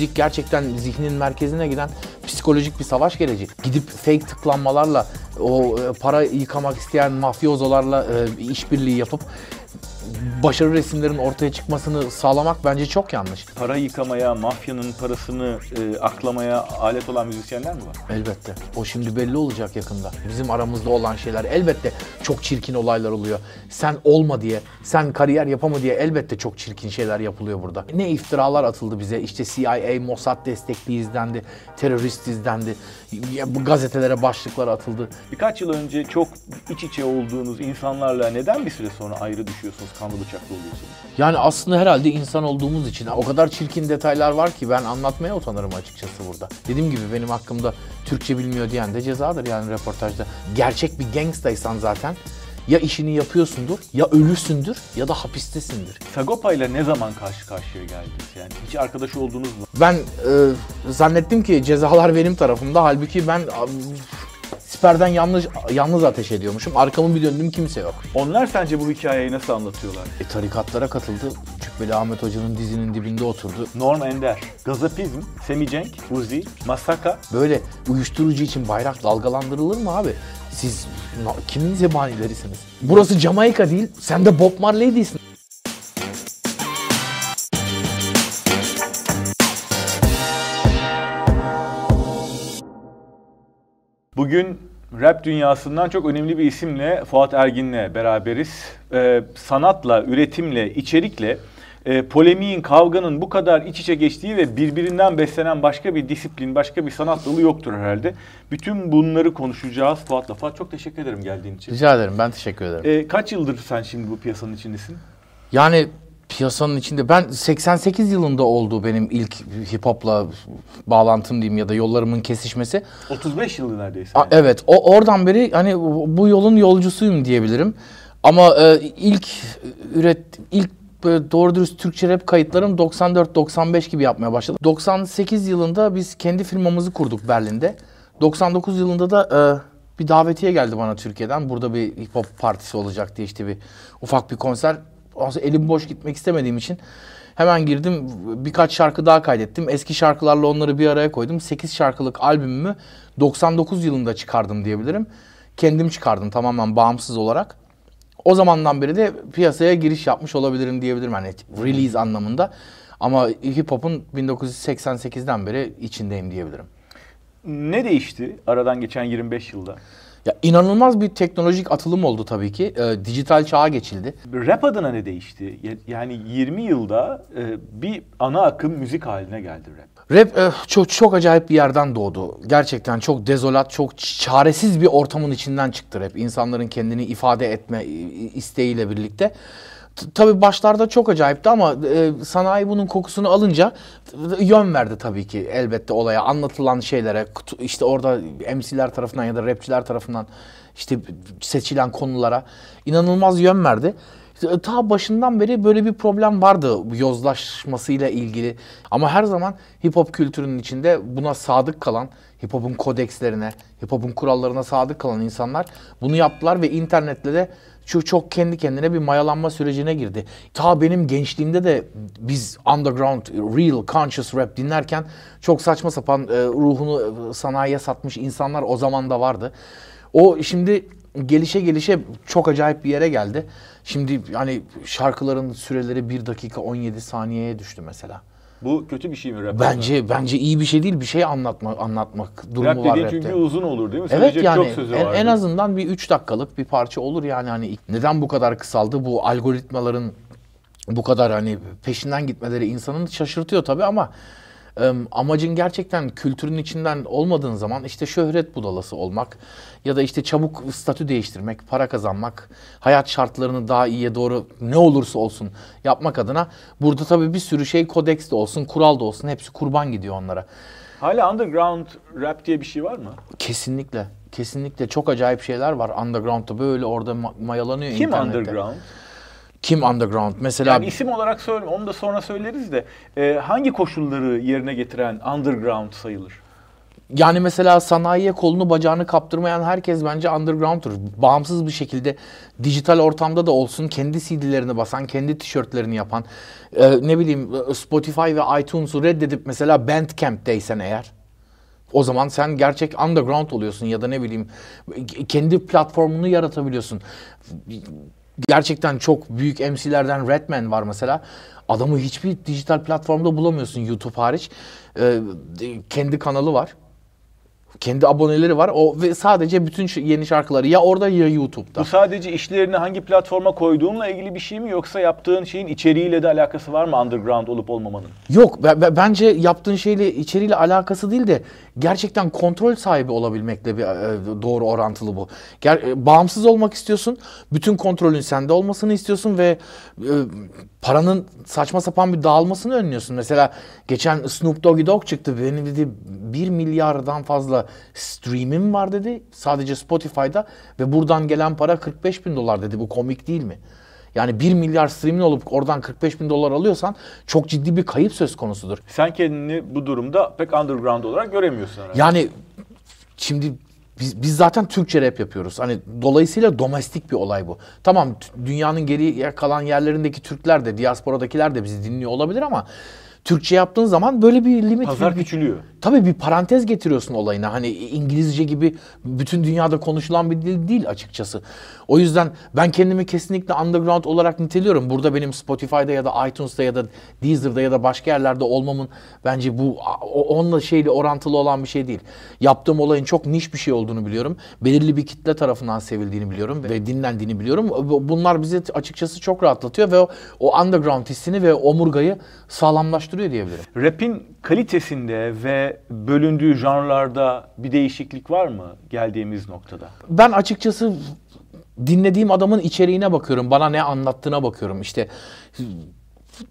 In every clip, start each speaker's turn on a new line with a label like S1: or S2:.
S1: müzik gerçekten zihnin merkezine giden psikolojik bir savaş gelecek. Gidip fake tıklanmalarla o e, para yıkamak isteyen mafyozolarla e, işbirliği yapıp başarı resimlerin ortaya çıkmasını sağlamak bence çok yanlış.
S2: Para yıkamaya, mafyanın parasını e, aklamaya alet olan müzisyenler mi var?
S1: Elbette. O şimdi belli olacak yakında. Bizim aramızda olan şeyler elbette çok çirkin olaylar oluyor. Sen olma diye, sen kariyer yapama diye elbette çok çirkin şeyler yapılıyor burada. Ne iftiralar atıldı bize. İşte CIA, Mossad destekliyiz dendi, teröristiz dendi. Ya bu gazetelere başlıklar atıldı.
S2: Birkaç yıl önce çok iç içe olduğunuz insanlarla neden bir süre sonra ayrı düşüyorsunuz, kanlı bıçaklı oluyorsunuz?
S1: Yani aslında herhalde insan olduğumuz için o kadar çirkin detaylar var ki ben anlatmaya utanırım açıkçası burada. Dediğim gibi benim hakkımda Türkçe bilmiyor diyen de cezadır yani röportajda. Gerçek bir gangstaysan zaten ya işini yapıyorsundur, ya ölüsündür ya da hapistesindir.
S2: Sagopa ile ne zaman karşı karşıya geldiniz? Yani hiç arkadaş oldunuz mu?
S1: Ben e, zannettim ki cezalar benim tarafımda halbuki ben siperden yalnız yalnız ateş ediyormuşum. Arkamı bir döndüm kimse yok.
S2: Onlar sence bu hikayeyi nasıl anlatıyorlar?
S1: E, tarikatlara katıldı. Cübbeli Ahmet Hoca'nın dizinin dibinde oturdu.
S2: Norm Ender, Gazapizm, Semicenk, Uzi, Masaka.
S1: Böyle uyuşturucu için bayrak dalgalandırılır mı abi? Siz kimin zebanilerisiniz? Burası Jamaika değil, sen de Bob Marley değilsin.
S2: Bugün rap dünyasından çok önemli bir isimle Fuat Ergin'le beraberiz. Ee, sanatla, üretimle, içerikle e, polemiğin, kavganın bu kadar iç içe geçtiği ve birbirinden beslenen başka bir disiplin, başka bir sanat dalı yoktur herhalde. Bütün bunları konuşacağız Fuat'la. Fuat çok teşekkür ederim geldiğin için.
S1: Rica ederim, ben teşekkür ederim.
S2: Ee, kaç yıldır sen şimdi bu piyasanın içindesin?
S1: Yani piyasanın içinde ben 88 yılında oldu benim ilk hip hop'la bağlantım diyeyim ya da yollarımın kesişmesi.
S2: 35 yılı neredeyse.
S1: A- evet, o oradan beri hani bu yolun yolcusuyum diyebilirim. Ama e, ilk üret ilk böyle doğru dürüst Türkçe rap kayıtlarım 94-95 gibi yapmaya başladım. 98 yılında biz kendi firmamızı kurduk Berlin'de. 99 yılında da e, bir davetiye geldi bana Türkiye'den. Burada bir hip hop partisi olacak diye işte bir ufak bir konser. Aslında elim boş gitmek istemediğim için hemen girdim. Birkaç şarkı daha kaydettim. Eski şarkılarla onları bir araya koydum. 8 şarkılık albümümü 99 yılında çıkardım diyebilirim. Kendim çıkardım tamamen bağımsız olarak. O zamandan beri de piyasaya giriş yapmış olabilirim diyebilirim hani release anlamında. Ama hip hop'un 1988'den beri içindeyim diyebilirim.
S2: Ne değişti aradan geçen 25 yılda?
S1: Ya inanılmaz bir teknolojik atılım oldu tabii ki. Ee, dijital çağa geçildi.
S2: Rap adına ne değişti? Ya- Yani 20 yılda e, bir ana akım müzik haline geldi rap.
S1: Rap e, çok çok acayip bir yerden doğdu. Gerçekten çok dezolat, çok çaresiz bir ortamın içinden çıktı rap. İnsanların kendini ifade etme isteğiyle birlikte. Tabii başlarda çok acayipti ama e, sanayi bunun kokusunu alınca yön verdi tabii ki elbette olaya. Anlatılan şeylere, işte orada MC'ler tarafından ya da rapçiler tarafından işte seçilen konulara inanılmaz yön verdi. Ta başından beri böyle bir problem vardı yozlaşmasıyla ilgili. Ama her zaman hip hop kültürünün içinde buna sadık kalan, hip hop'un kodekslerine, hip hop'un kurallarına sadık kalan insanlar bunu yaptılar ve internetle de çok, çok kendi kendine bir mayalanma sürecine girdi. Ta benim gençliğimde de biz underground, real, conscious rap dinlerken çok saçma sapan e, ruhunu e, sanayiye satmış insanlar o zaman da vardı. O şimdi gelişe gelişe çok acayip bir yere geldi. Şimdi hani şarkıların süreleri 1 dakika 17 saniyeye düştü mesela.
S2: Bu kötü bir şey mi rap?
S1: Bence bence iyi bir şey değil. Bir şey anlatma anlatmak durumu
S2: Rap
S1: var rapte.
S2: çünkü uzun olur değil mi?
S1: Evet
S2: Söyleyecek
S1: yani
S2: çok sözü
S1: en,
S2: var.
S1: en azından bir 3 dakikalık bir parça olur yani hani neden bu kadar kısaldı? Bu algoritmaların bu kadar hani peşinden gitmeleri insanın şaşırtıyor tabii ama amacın gerçekten kültürün içinden olmadığın zaman işte şöhret budalası olmak ya da işte çabuk statü değiştirmek, para kazanmak, hayat şartlarını daha iyiye doğru ne olursa olsun yapmak adına burada tabii bir sürü şey kodeks de olsun, kural da olsun hepsi kurban gidiyor onlara.
S2: Hala underground rap diye bir şey var mı?
S1: Kesinlikle. Kesinlikle çok acayip şeyler var underground'da böyle orada ma- mayalanıyor
S2: Kim
S1: internette.
S2: underground?
S1: Kim underground? Mesela
S2: Yani isim olarak söyle, onu da sonra söyleriz de e, hangi koşulları yerine getiren underground sayılır?
S1: Yani mesela sanayiye kolunu bacağını kaptırmayan herkes bence underground'tur. Bağımsız bir şekilde dijital ortamda da olsun kendi CD'lerini basan, kendi tişörtlerini yapan, e, ne bileyim Spotify ve iTunes'u reddedip mesela Bandcamp'teysen eğer o zaman sen gerçek underground oluyorsun ya da ne bileyim kendi platformunu yaratabiliyorsun. Gerçekten çok büyük MC'lerden Redman var mesela. Adamı hiçbir dijital platformda bulamıyorsun YouTube hariç. Ee, kendi kanalı var. Kendi aboneleri var. O ve sadece bütün yeni şarkıları ya orada ya YouTube'da.
S2: Bu sadece işlerini hangi platforma koyduğunla ilgili bir şey mi yoksa yaptığın şeyin içeriğiyle de alakası var mı underground olup olmamanın?
S1: Yok b- bence yaptığın şeyle içeriğiyle alakası değil de gerçekten kontrol sahibi olabilmekle bir e, doğru orantılı bu. Ger- e, bağımsız olmak istiyorsun. Bütün kontrolün sende olmasını istiyorsun ve e, paranın saçma sapan bir dağılmasını önlüyorsun. Mesela geçen Snoop Doggy Dogg çıktı. Benim dedi 1 milyardan fazla streamim var dedi. Sadece Spotify'da ve buradan gelen para 45 bin dolar dedi. Bu komik değil mi? Yani 1 milyar streamin olup oradan 45 bin dolar alıyorsan çok ciddi bir kayıp söz konusudur.
S2: Sen kendini bu durumda pek underground olarak göremiyorsun herhalde.
S1: Yani şimdi biz, biz zaten Türkçe rap yapıyoruz. Hani dolayısıyla domestik bir olay bu. Tamam dünyanın geri kalan yerlerindeki Türkler de, diasporadakiler de bizi dinliyor olabilir ama Türkçe yaptığın zaman böyle bir limit...
S2: Pazar
S1: bir,
S2: küçülüyor.
S1: Tabii bir parantez getiriyorsun olayına. Hani İngilizce gibi bütün dünyada konuşulan bir dil değil açıkçası. O yüzden ben kendimi kesinlikle underground olarak niteliyorum. Burada benim Spotify'da ya da iTunes'ta ya da Deezer'da ya da başka yerlerde olmamın bence bu onunla şeyle orantılı olan bir şey değil. Yaptığım olayın çok niş bir şey olduğunu biliyorum. Belirli bir kitle tarafından sevildiğini biliyorum ve dinlendiğini biliyorum. Bunlar bizi açıkçası çok rahatlatıyor ve o, o underground hissini ve omurgayı sağlamlaştırıyor diyebilirim.
S2: Rap'in kalitesinde ve bölündüğü janrlarda bir değişiklik var mı geldiğimiz noktada?
S1: Ben açıkçası dinlediğim adamın içeriğine bakıyorum. Bana ne anlattığına bakıyorum. İşte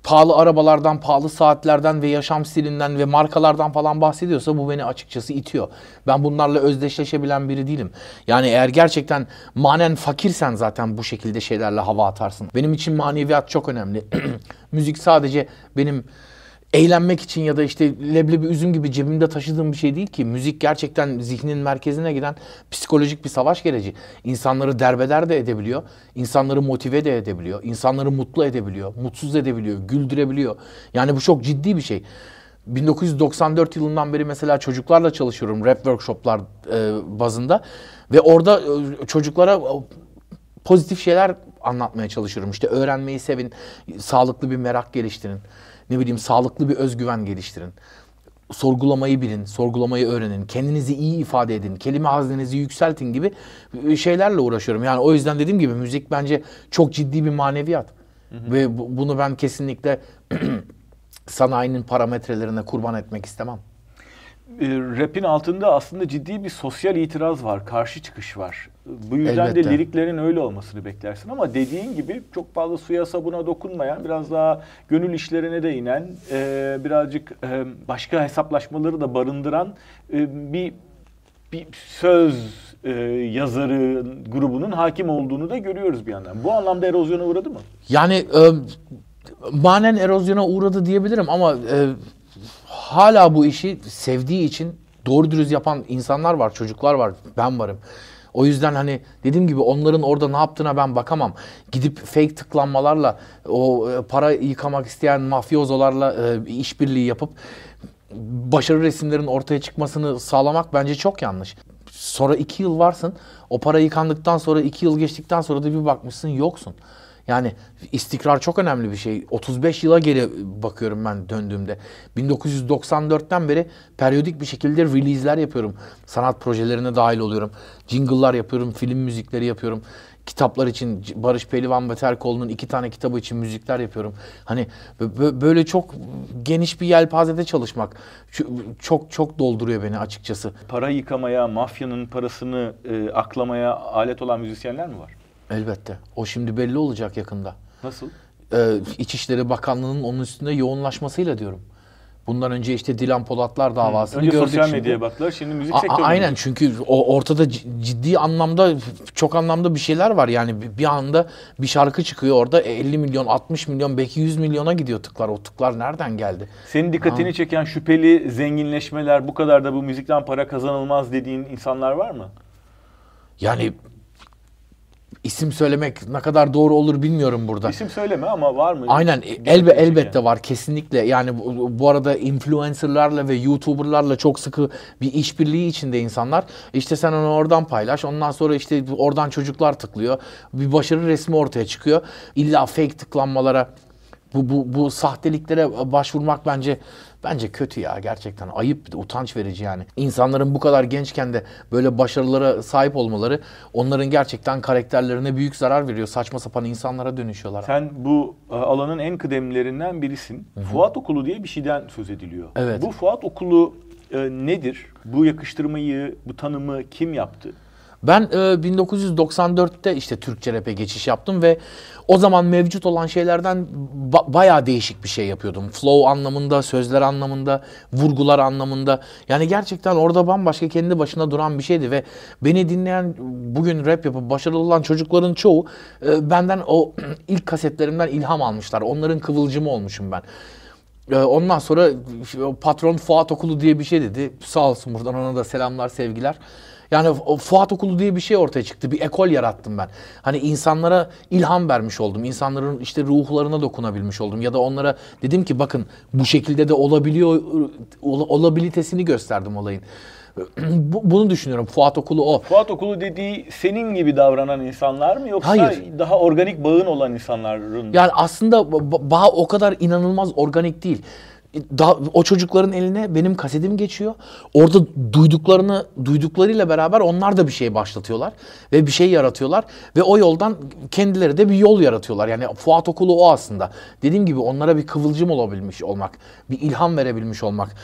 S1: pahalı arabalardan, pahalı saatlerden ve yaşam stilinden ve markalardan falan bahsediyorsa bu beni açıkçası itiyor. Ben bunlarla özdeşleşebilen biri değilim. Yani eğer gerçekten manen fakirsen zaten bu şekilde şeylerle hava atarsın. Benim için maneviyat çok önemli. Müzik sadece benim eğlenmek için ya da işte leblebi üzüm gibi cebimde taşıdığım bir şey değil ki. Müzik gerçekten zihnin merkezine giden psikolojik bir savaş gereci. İnsanları derbeder de edebiliyor. insanları motive de edebiliyor. insanları mutlu edebiliyor. Mutsuz edebiliyor. Güldürebiliyor. Yani bu çok ciddi bir şey. 1994 yılından beri mesela çocuklarla çalışıyorum rap workshoplar e, bazında ve orada e, çocuklara e, pozitif şeyler anlatmaya çalışıyorum. İşte öğrenmeyi sevin, sağlıklı bir merak geliştirin ne bileyim sağlıklı bir özgüven geliştirin. Sorgulamayı bilin, sorgulamayı öğrenin, kendinizi iyi ifade edin, kelime haznenizi yükseltin gibi e, şeylerle uğraşıyorum. Yani o yüzden dediğim gibi müzik bence çok ciddi bir maneviyat. Hı hı. Ve bunu ben kesinlikle sanayinin parametrelerine kurban etmek istemem
S2: rap'in altında aslında ciddi bir sosyal itiraz var, karşı çıkış var. Bu yüzden Elbette. de liriklerin öyle olmasını beklersin ama dediğin gibi çok fazla suya sabuna dokunmayan, biraz daha gönül işlerine de inen, e, birazcık e, başka hesaplaşmaları da barındıran e, bir bir söz e, yazarı grubunun hakim olduğunu da görüyoruz bir yandan. Bu anlamda erozyona uğradı mı?
S1: Yani e, manen erozyona uğradı diyebilirim ama e, hala bu işi sevdiği için doğru dürüst yapan insanlar var, çocuklar var, ben varım. O yüzden hani dediğim gibi onların orada ne yaptığına ben bakamam. Gidip fake tıklanmalarla o e, para yıkamak isteyen mafyozolarla e, işbirliği yapıp başarı resimlerin ortaya çıkmasını sağlamak bence çok yanlış. Sonra iki yıl varsın. O para yıkandıktan sonra iki yıl geçtikten sonra da bir bakmışsın yoksun. Yani istikrar çok önemli bir şey. 35 yıla geri bakıyorum ben döndüğümde. 1994'ten beri periyodik bir şekilde release'ler yapıyorum. Sanat projelerine dahil oluyorum. Jingle'lar yapıyorum, film müzikleri yapıyorum. Kitaplar için Barış Pehlivan ve Terkoğlu'nun iki tane kitabı için müzikler yapıyorum. Hani böyle çok geniş bir yelpazede çalışmak çok çok dolduruyor beni açıkçası.
S2: Para yıkamaya, mafyanın parasını e, aklamaya alet olan müzisyenler mi var?
S1: Elbette. O şimdi belli olacak yakında.
S2: Nasıl?
S1: Ee, İçişleri Bakanlığı'nın onun üstünde yoğunlaşmasıyla diyorum. Bundan önce işte Dilan Polatlar davasını
S2: Önce
S1: gördük.
S2: sosyal
S1: şimdi.
S2: medyaya baktılar. Şimdi müzik
S1: A-
S2: sektörüne
S1: aynen çünkü o ortada ciddi anlamda çok anlamda bir şeyler var. Yani bir- anda bir şarkı çıkıyor orada 50 milyon, 60 milyon, belki 100 milyona gidiyor tıklar. O tıklar nereden geldi?
S2: Senin dikkatini çeken şüpheli zenginleşmeler, bu kadar da bu müzikten para kazanılmaz dediğin insanlar var mı?
S1: Yani isim söylemek ne kadar doğru olur bilmiyorum burada.
S2: İsim söyleme ama var mı?
S1: Aynen elbe
S2: çeken.
S1: elbette var kesinlikle. Yani bu, bu arada influencerlarla ve YouTuber'larla çok sıkı bir işbirliği içinde insanlar. İşte sen onu oradan paylaş. Ondan sonra işte oradan çocuklar tıklıyor. Bir başarı resmi ortaya çıkıyor. İlla fake tıklanmalara bu bu bu sahtekliklere başvurmak bence bence kötü ya gerçekten ayıp utanç verici yani. İnsanların bu kadar gençken de böyle başarılara sahip olmaları onların gerçekten karakterlerine büyük zarar veriyor. Saçma sapan insanlara dönüşüyorlar.
S2: Sen bu e, alanın en kıdemlilerinden birisin. Fuat Okulu diye bir şeyden söz ediliyor.
S1: Evet.
S2: Bu Fuat Okulu e, nedir? Bu yakıştırmayı, bu tanımı kim yaptı?
S1: Ben e, 1994'te işte Türkçe rap'e geçiş yaptım ve o zaman mevcut olan şeylerden ba- bayağı değişik bir şey yapıyordum. Flow anlamında, sözler anlamında, vurgular anlamında. Yani gerçekten orada bambaşka kendi başına duran bir şeydi ve beni dinleyen bugün rap yapıp başarılı olan çocukların çoğu e, benden o ilk kasetlerimden ilham almışlar. Onların kıvılcımı olmuşum ben. Ee, Ondan sonra patron Fuat Okulu diye bir şey dedi. Sağ olsun buradan ona da selamlar, sevgiler. Yani Fuat Okulu diye bir şey ortaya çıktı. Bir ekol yarattım ben. Hani insanlara ilham vermiş oldum. İnsanların işte ruhlarına dokunabilmiş oldum. Ya da onlara dedim ki bakın bu şekilde de olabiliyor, ol- olabilitesini gösterdim olayın. Bu- Bunu düşünüyorum. Fuat Okulu o.
S2: Fuat Okulu dediği senin gibi davranan insanlar mı yoksa
S1: Hayır.
S2: daha organik bağın olan insanların?
S1: Yani aslında ba- bağ o kadar inanılmaz organik değil. Daha, o çocukların eline benim kasetim geçiyor. Orada duyduklarını duyduklarıyla beraber onlar da bir şey başlatıyorlar ve bir şey yaratıyorlar ve o yoldan kendileri de bir yol yaratıyorlar. Yani Fuat Okulu o aslında. Dediğim gibi onlara bir kıvılcım olabilmiş olmak, bir ilham verebilmiş olmak,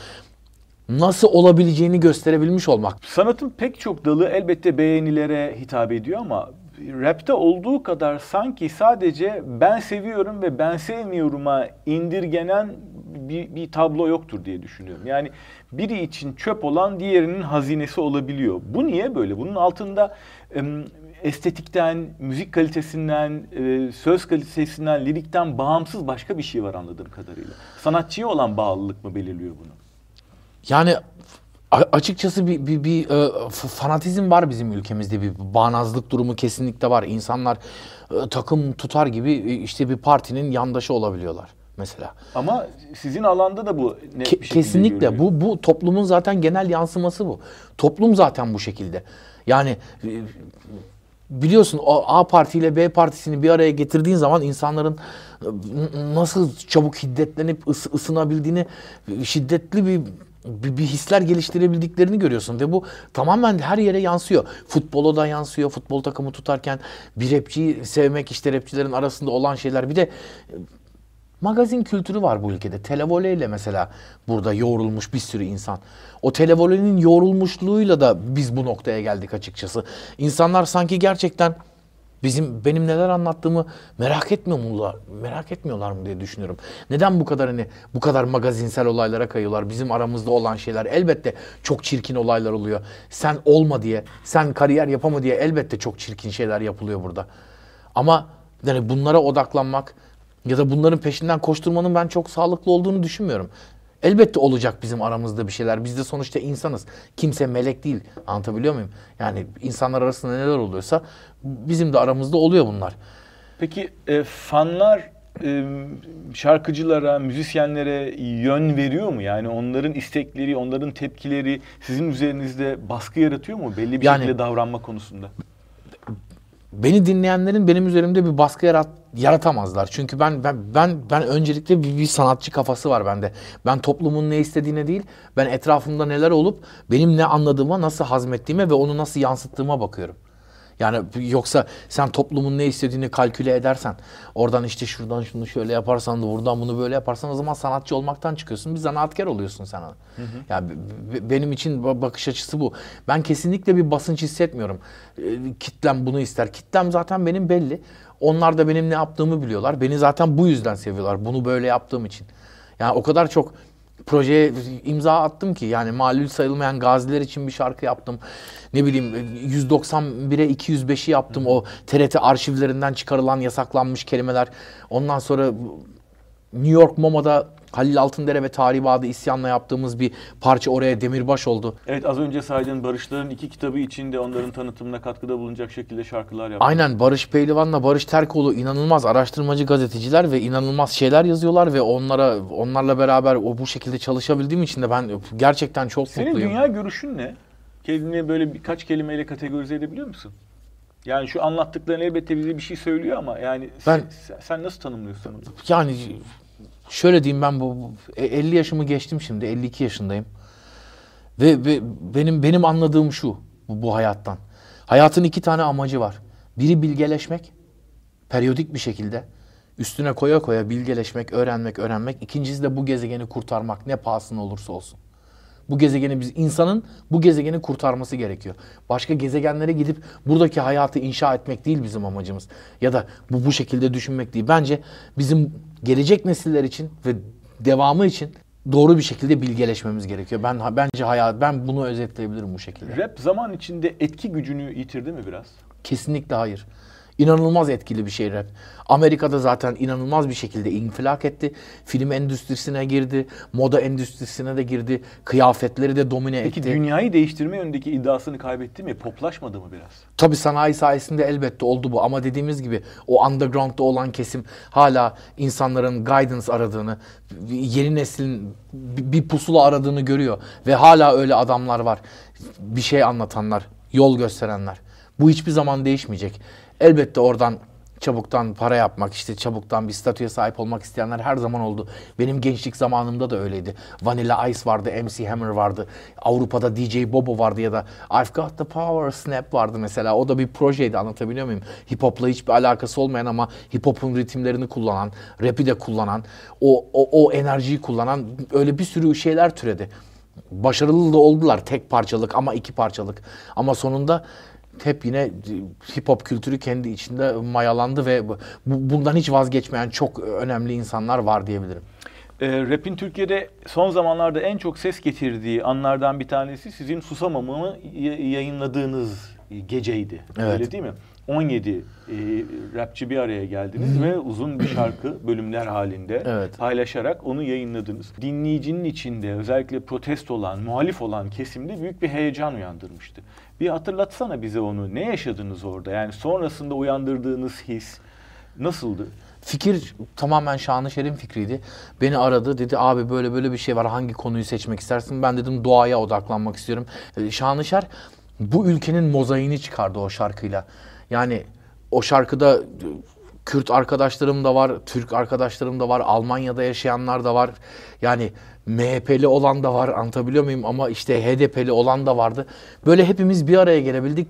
S1: nasıl olabileceğini gösterebilmiş olmak.
S2: Sanatın pek çok dalı elbette beğenilere hitap ediyor ama rapte olduğu kadar sanki sadece ben seviyorum ve ben sevmiyorum'a indirgenen bir, bir tablo yoktur diye düşünüyorum. Yani biri için çöp olan diğerinin hazinesi olabiliyor. Bu niye böyle? Bunun altında estetikten, müzik kalitesinden, e, söz kalitesinden, lirikten bağımsız başka bir şey var anladığım kadarıyla. Sanatçıya olan bağlılık mı belirliyor bunu?
S1: Yani açıkçası bir, bir, bir e, fanatizm var bizim ülkemizde bir bağnazlık durumu kesinlikle var. İnsanlar e, takım tutar gibi e, işte bir partinin yandaşı olabiliyorlar mesela.
S2: Ama sizin alanda da bu net
S1: Ke-
S2: bir
S1: kesinlikle
S2: görülüyor.
S1: bu bu toplumun zaten genel yansıması bu. Toplum zaten bu şekilde. Yani e, biliyorsun o A parti ile B partisini bir araya getirdiğin zaman insanların e, nasıl çabuk hiddetlenip ıs- ısınabildiğini şiddetli bir bir, bir hisler geliştirebildiklerini görüyorsun ve bu tamamen her yere yansıyor. Futbola da yansıyor. Futbol takımı tutarken bir rapçiyi sevmek işte rapçilerin arasında olan şeyler. Bir de Magazin kültürü var bu ülkede. Televoleyle mesela burada yoğrulmuş bir sürü insan. O televolenin yoğrulmuşluğuyla da biz bu noktaya geldik açıkçası. İnsanlar sanki gerçekten bizim benim neler anlattığımı merak etmiyor mular? Merak etmiyorlar mı diye düşünüyorum. Neden bu kadar hani bu kadar magazinsel olaylara kayıyorlar? Bizim aramızda olan şeyler elbette çok çirkin olaylar oluyor. Sen olma diye, sen kariyer yapama diye elbette çok çirkin şeyler yapılıyor burada. Ama yani bunlara odaklanmak ya da bunların peşinden koşturmanın ben çok sağlıklı olduğunu düşünmüyorum. Elbette olacak bizim aramızda bir şeyler. Biz de sonuçta insanız. Kimse melek değil. Anlatabiliyor muyum? Yani insanlar arasında neler oluyorsa bizim de aramızda oluyor bunlar.
S2: Peki e, fanlar e, şarkıcılara, müzisyenlere yön veriyor mu? Yani onların istekleri, onların tepkileri sizin üzerinizde baskı yaratıyor mu? Belli bir
S1: Yani-
S2: şekilde davranma konusunda.
S1: Beni dinleyenlerin benim üzerimde bir baskı yarat, yaratamazlar. Çünkü ben ben ben ben öncelikle bir, bir sanatçı kafası var bende. Ben toplumun ne istediğine değil, ben etrafımda neler olup benim ne anladığıma, nasıl hazmettiğime ve onu nasıl yansıttığıma bakıyorum. Yani yoksa sen toplumun ne istediğini kalküle edersen, oradan işte şuradan şunu şöyle yaparsan da buradan bunu böyle yaparsan o zaman sanatçı olmaktan çıkıyorsun. Bir zanaatkar oluyorsun sen. Yani b- b- benim için ba- bakış açısı bu. Ben kesinlikle bir basınç hissetmiyorum. Ee, Kitlem bunu ister. Kitlem zaten benim belli. Onlar da benim ne yaptığımı biliyorlar. Beni zaten bu yüzden seviyorlar. Bunu böyle yaptığım için. Yani o kadar çok projeye imza attım ki yani malul sayılmayan gaziler için bir şarkı yaptım. Ne bileyim 191'e 205'i yaptım. O TRT arşivlerinden çıkarılan yasaklanmış kelimeler. Ondan sonra New York MoMA'da Halil Altındere ve Tarih isyanla yaptığımız bir parça oraya demirbaş oldu.
S2: Evet az önce saydığın Barışların iki kitabı içinde onların tanıtımına katkıda bulunacak şekilde şarkılar yaptı.
S1: Aynen Barış Pehlivan'la Barış Terkoğlu inanılmaz araştırmacı gazeteciler ve inanılmaz şeyler yazıyorlar ve onlara onlarla beraber o bu şekilde çalışabildiğim için de ben gerçekten çok
S2: Senin
S1: mutluyum.
S2: Senin dünya görüşün ne? Kendini böyle birkaç kelimeyle kategorize edebiliyor musun? Yani şu anlattıkların elbette bize bir şey söylüyor ama yani ben, sen, sen nasıl tanımlıyorsun?
S1: Yani şöyle diyeyim ben bu, bu 50 e, yaşımı geçtim şimdi 52 yaşındayım. Ve, ve benim benim anladığım şu bu, bu hayattan. Hayatın iki tane amacı var. Biri bilgeleşmek, periyodik bir şekilde üstüne koya koya bilgeleşmek, öğrenmek, öğrenmek. İkincisi de bu gezegeni kurtarmak ne pahasına olursa olsun. Bu gezegeni biz insanın bu gezegeni kurtarması gerekiyor. Başka gezegenlere gidip buradaki hayatı inşa etmek değil bizim amacımız. Ya da bu bu şekilde düşünmek değil. Bence bizim gelecek nesiller için ve devamı için doğru bir şekilde bilgeleşmemiz gerekiyor. Ben bence hayat ben bunu özetleyebilirim bu şekilde.
S2: Rap zaman içinde etki gücünü yitirdi mi biraz?
S1: Kesinlikle hayır. İnanılmaz etkili bir şey rap. Amerika'da zaten inanılmaz bir şekilde infilak etti. Film endüstrisine girdi, moda endüstrisine de girdi, kıyafetleri de domine
S2: Peki,
S1: etti.
S2: Peki dünyayı değiştirme yönündeki iddiasını kaybetti mi? Poplaşmadı mı biraz?
S1: Tabii sanayi sayesinde elbette oldu bu ama dediğimiz gibi o underground'da olan kesim hala insanların guidance aradığını, yeni neslin bir pusula aradığını görüyor ve hala öyle adamlar var. Bir şey anlatanlar, yol gösterenler. Bu hiçbir zaman değişmeyecek. Elbette oradan çabuktan para yapmak, işte çabuktan bir statüye sahip olmak isteyenler her zaman oldu. Benim gençlik zamanımda da öyleydi. Vanilla Ice vardı, MC Hammer vardı. Avrupa'da DJ Bobo vardı ya da I've Got The Power Snap vardı mesela. O da bir projeydi anlatabiliyor muyum? Hip Hop'la hiçbir alakası olmayan ama hip hop'un ritimlerini kullanan, rap'i de kullanan, o, o, o enerjiyi kullanan öyle bir sürü şeyler türedi. Başarılı da oldular tek parçalık ama iki parçalık. Ama sonunda hep yine hip hop kültürü kendi içinde mayalandı ve bu, bundan hiç vazgeçmeyen çok önemli insanlar var diyebilirim.
S2: E, rap'in Türkiye'de son zamanlarda en çok ses getirdiği anlardan bir tanesi sizin Susamam'ı yayınladığınız geceydi. Evet. Öyle değil mi? 17 e, rapçi bir araya geldiniz ve uzun bir şarkı bölümler halinde evet. paylaşarak onu yayınladınız. Dinleyicinin içinde özellikle protest olan, muhalif olan kesimde büyük bir heyecan uyandırmıştı. Bir hatırlatsana bize onu. Ne yaşadınız orada? Yani sonrasında uyandırdığınız his nasıldı?
S1: Fikir tamamen Şanışer'in fikriydi. Beni aradı dedi abi böyle böyle bir şey var hangi konuyu seçmek istersin? Ben dedim doğaya odaklanmak istiyorum. Ee, Şanışer bu ülkenin mozaiğini çıkardı o şarkıyla. Yani o şarkıda Kürt arkadaşlarım da var, Türk arkadaşlarım da var, Almanya'da yaşayanlar da var. Yani MHP'li olan da var anlatabiliyor muyum ama işte HDP'li olan da vardı. Böyle hepimiz bir araya gelebildik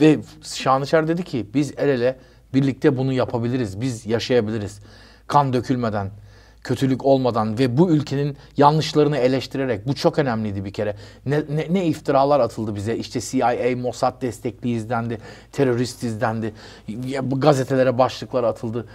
S1: ve Şanışer dedi ki biz el ele birlikte bunu yapabiliriz, biz yaşayabiliriz. Kan dökülmeden, kötülük olmadan ve bu ülkenin yanlışlarını eleştirerek bu çok önemliydi bir kere. Ne, ne, ne iftiralar atıldı bize işte CIA, Mossad destekli izlendi, terörist izlendi, gazetelere başlıklar atıldı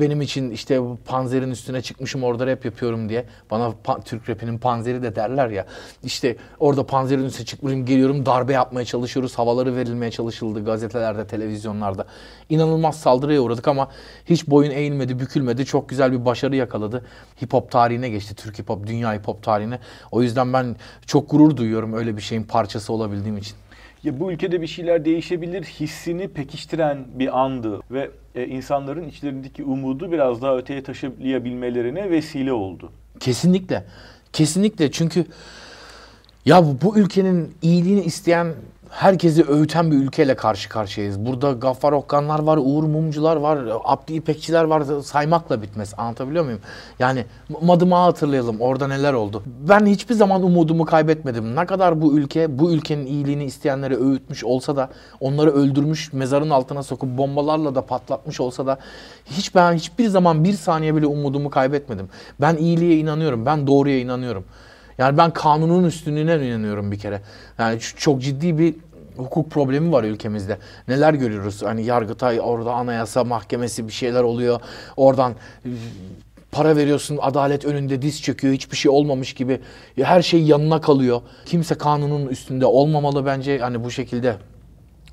S1: benim için işte panzerin üstüne çıkmışım orada rap yapıyorum diye. Bana Türk rapinin panzeri de derler ya. İşte orada panzerin üstüne çıkmışım geliyorum darbe yapmaya çalışıyoruz. Havaları verilmeye çalışıldı gazetelerde, televizyonlarda. İnanılmaz saldırıya uğradık ama hiç boyun eğilmedi, bükülmedi. Çok güzel bir başarı yakaladı. Hip hop tarihine geçti. Türk hip hop, dünya hip hop tarihine. O yüzden ben çok gurur duyuyorum öyle bir şeyin parçası olabildiğim için
S2: ya bu ülkede bir şeyler değişebilir hissini pekiştiren bir andı ve e, insanların içlerindeki umudu biraz daha öteye taşıyabilmelerine vesile oldu.
S1: Kesinlikle. Kesinlikle çünkü ya bu, bu ülkenin iyiliğini isteyen herkesi öğüten bir ülkeyle karşı karşıyayız. Burada Gaffar Okkanlar var, Uğur Mumcular var, Abdi İpekçiler var saymakla bitmez. Anlatabiliyor muyum? Yani Madımağı hatırlayalım orada neler oldu. Ben hiçbir zaman umudumu kaybetmedim. Ne kadar bu ülke bu ülkenin iyiliğini isteyenlere öğütmüş olsa da onları öldürmüş, mezarın altına sokup bombalarla da patlatmış olsa da hiç ben hiçbir zaman bir saniye bile umudumu kaybetmedim. Ben iyiliğe inanıyorum. Ben doğruya inanıyorum. Yani ben kanunun üstünlüğüne inanıyorum bir kere. Yani çok ciddi bir hukuk problemi var ülkemizde. Neler görüyoruz? Hani Yargıtay orada anayasa mahkemesi bir şeyler oluyor. Oradan para veriyorsun adalet önünde diz çöküyor hiçbir şey olmamış gibi her şey yanına kalıyor. Kimse kanunun üstünde olmamalı bence hani bu şekilde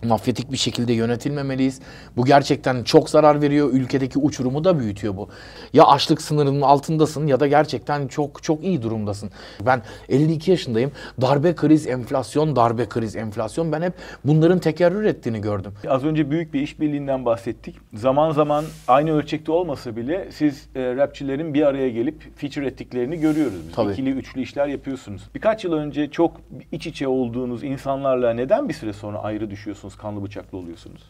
S1: mafyatik bir şekilde yönetilmemeliyiz. Bu gerçekten çok zarar veriyor. Ülkedeki uçurumu da büyütüyor bu. Ya açlık sınırının altındasın ya da gerçekten çok çok iyi durumdasın. Ben 52 yaşındayım. Darbe kriz, enflasyon, darbe kriz, enflasyon. Ben hep bunların tekerrür ettiğini gördüm.
S2: Az önce büyük bir işbirliğinden bahsettik. Zaman zaman aynı ölçekte olmasa bile siz e, rapçilerin bir araya gelip feature ettiklerini görüyoruz. Biz.
S1: Tabii.
S2: İkili, üçlü işler yapıyorsunuz. Birkaç yıl önce çok iç içe olduğunuz insanlarla neden bir süre sonra ayrı düşüyorsunuz, kanlı bıçaklı oluyorsunuz?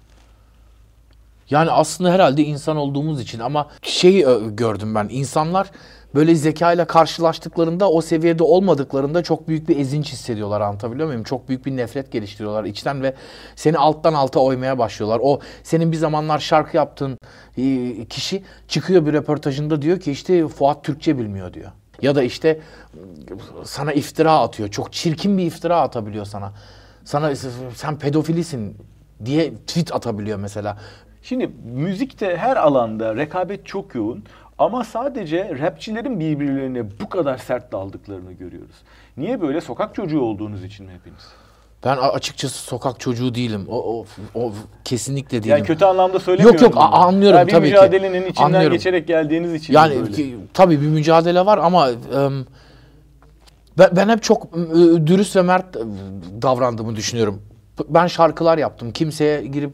S1: Yani aslında herhalde insan olduğumuz için ama şeyi ö, gördüm ben. İnsanlar böyle zekayla karşılaştıklarında o seviyede olmadıklarında çok büyük bir ezinç hissediyorlar anlatabiliyor muyum? Çok büyük bir nefret geliştiriyorlar içten ve seni alttan alta oymaya başlıyorlar. O senin bir zamanlar şarkı yaptığın e, kişi çıkıyor bir röportajında diyor ki işte Fuat Türkçe bilmiyor diyor. Ya da işte sana iftira atıyor. Çok çirkin bir iftira atabiliyor sana. Sana sen pedofilisin diye tweet atabiliyor mesela.
S2: Şimdi müzikte her alanda rekabet çok yoğun ama sadece rapçilerin birbirlerine bu kadar sert daldıklarını görüyoruz. Niye böyle? Sokak çocuğu olduğunuz için mi hepiniz?
S1: Ben açıkçası sokak çocuğu değilim. O, o, o kesinlikle değilim.
S2: Yani kötü anlamda söylemiyorum.
S1: Yok, yok,
S2: bunu.
S1: anlıyorum
S2: Yani bir
S1: tabii ki.
S2: mücadelenin içinden
S1: Anlıyorum.
S2: geçerek geldiğiniz için
S1: yani
S2: böyle?
S1: ki- tabii bir mücadele var ama em, ben, ben hep çok e, dürüst ve mert davrandığımı düşünüyorum. Ben şarkılar yaptım. Kimseye girip